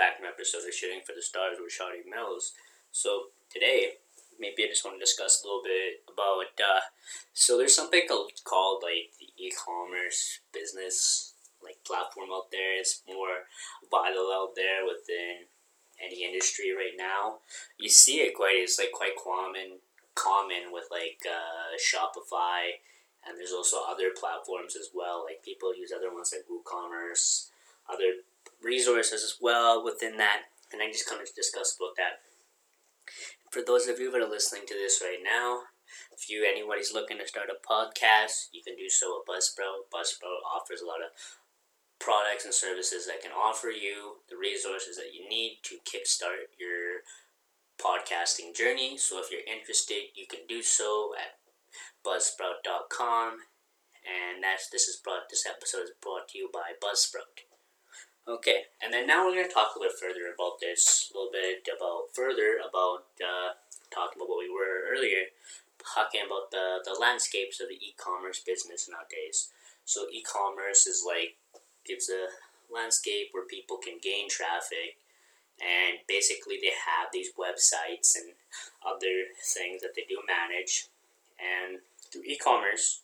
back my episode of Shooting for the Stars with Shawty Mills. So today, maybe I just want to discuss a little bit about. Uh, so there's something called like the e-commerce business like platform out there. It's more vital out there within any industry right now. You see it quite. It's like quite common common with like uh, Shopify, and there's also other platforms as well. Like people use other ones like WooCommerce, other resources as well within that, and I just kind of discuss about that. For those of you that are listening to this right now, if you anybody's looking to start a podcast, you can do so at Buzzsprout. Buzzsprout offers a lot of products and services that can offer you the resources that you need to kickstart your podcasting journey. So if you're interested, you can do so at buzzsprout.com. And that's this is brought this episode is brought to you by Buzzsprout. Okay, and then now we're going to talk a little further about this, a little bit about further about uh, talking about what we were earlier, talking about the, the landscapes of the e-commerce business nowadays. So e-commerce is like gives a landscape where people can gain traffic, and basically they have these websites and other things that they do manage, and through e-commerce,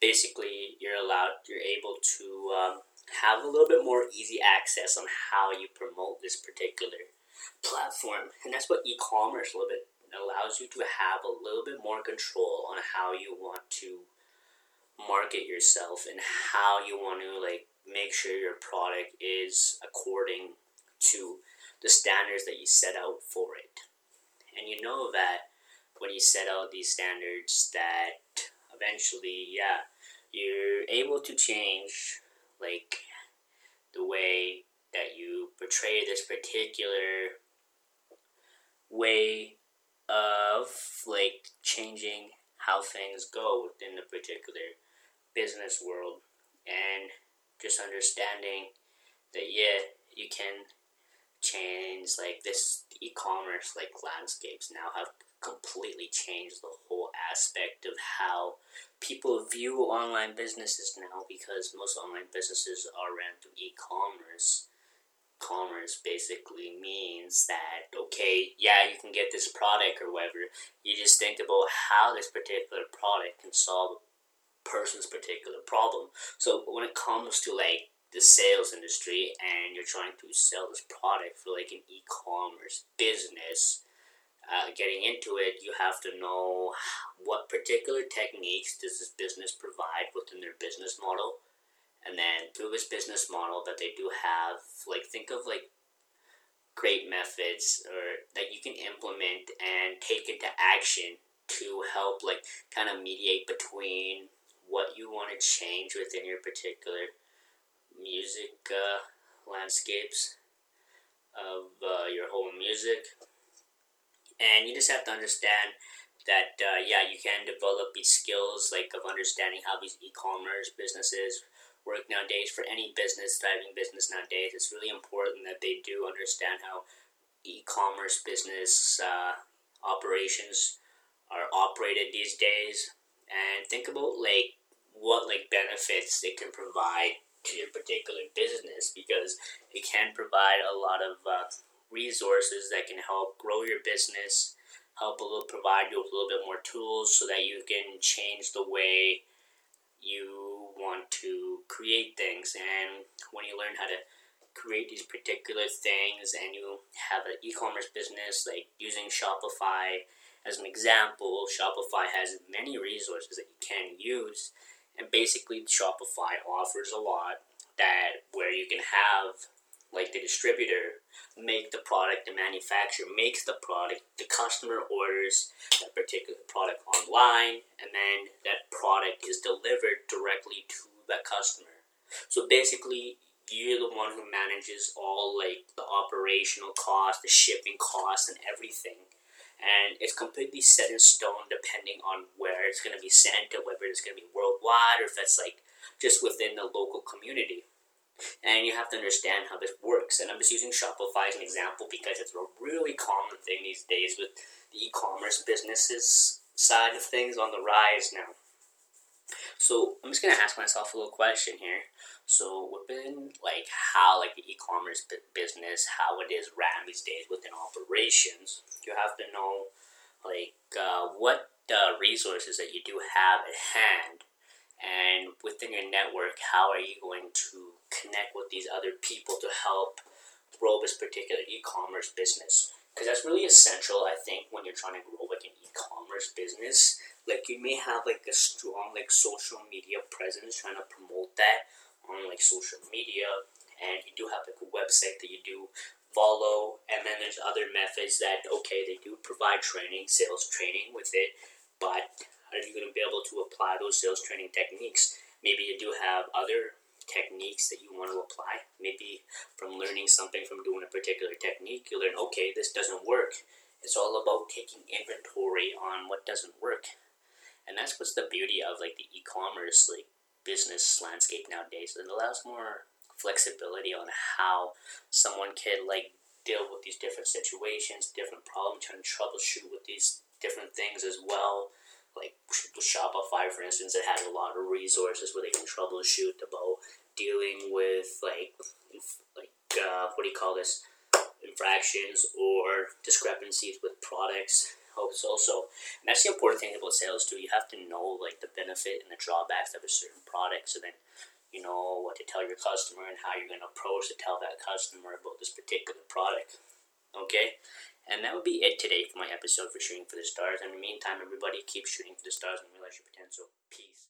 basically you're allowed, you're able to um, have a little bit more easy access on how you promote this particular platform. And that's what e-commerce a little bit allows you to have a little bit more control on how you want to market yourself and how you want to like make sure your product is according to the standards that you set out for it. And you know that when you set out these standards that eventually, yeah, you're able to change like the way that you portray this particular way of like changing how things go within the particular business world. And just understanding that yeah you can change like this e-commerce like landscapes now have completely changed the aspect of how people view online businesses now because most online businesses are ran through e-commerce. Commerce basically means that okay yeah you can get this product or whatever. You just think about how this particular product can solve a person's particular problem. So when it comes to like the sales industry and you're trying to sell this product for like an e-commerce business uh, getting into it, you have to know what particular techniques does this business provide within their business model, and then through this business model that they do have, like think of like great methods or that you can implement and take into action to help like kind of mediate between what you want to change within your particular music uh, landscapes of uh, your whole music and you just have to understand that uh, yeah you can develop these skills like of understanding how these e-commerce businesses work nowadays. For any business thriving business nowadays it's really important that they do understand how e-commerce business uh, operations are operated these days. And think about like what like benefits it can provide to your particular business because it can provide a lot of uh, resources that can help grow your business, help a little provide you with a little bit more tools so that you can change the way you want to create things. And when you learn how to create these particular things and you have an e-commerce business like using Shopify as an example, Shopify has many resources that you can use and basically Shopify offers a lot that where you can have like the distributor make the product, the manufacturer makes the product, the customer orders that particular product online, and then that product is delivered directly to the customer. So basically, you're the one who manages all like the operational cost, the shipping costs, and everything. And it's completely set in stone depending on where it's going to be sent, or whether it's going to be worldwide, or if it's like just within the local community and you have to understand how this works. And I'm just using Shopify as an example because it's a really common thing these days with the e-commerce businesses side of things on the rise now. So I'm just gonna ask myself a little question here. So within like how like the e-commerce business, how it is ran these days within operations, you have to know like uh, what uh, resources that you do have at hand, and within your network, how are you going to connect with these other people to help grow this particular e-commerce business? Because that's really essential, I think, when you're trying to grow like an e-commerce business. Like you may have like a strong like social media presence, trying to promote that on like social media, and you do have like a website that you do follow, and then there's other methods that okay they do provide training, sales training with it, but are you going to be able to apply those sales training techniques? Maybe you do have other techniques that you want to apply. Maybe from learning something from doing a particular technique, you learn okay this doesn't work. It's all about taking inventory on what doesn't work, and that's what's the beauty of like the e-commerce like business landscape nowadays. It allows more flexibility on how someone can like deal with these different situations, different problems, trying to troubleshoot with these different things as well. Like Shopify, for instance, it has a lot of resources where they can troubleshoot about dealing with like like uh, what do you call this infractions or discrepancies with products hopes also. And that's the important thing about sales too. You have to know like the benefit and the drawbacks of a certain product, so then you know what to tell your customer and how you're going to approach to tell that customer about this particular product. Okay, and that would be it today for my episode for shooting for the stars. In the meantime, everybody keep shooting for the stars and realize your potential. Peace.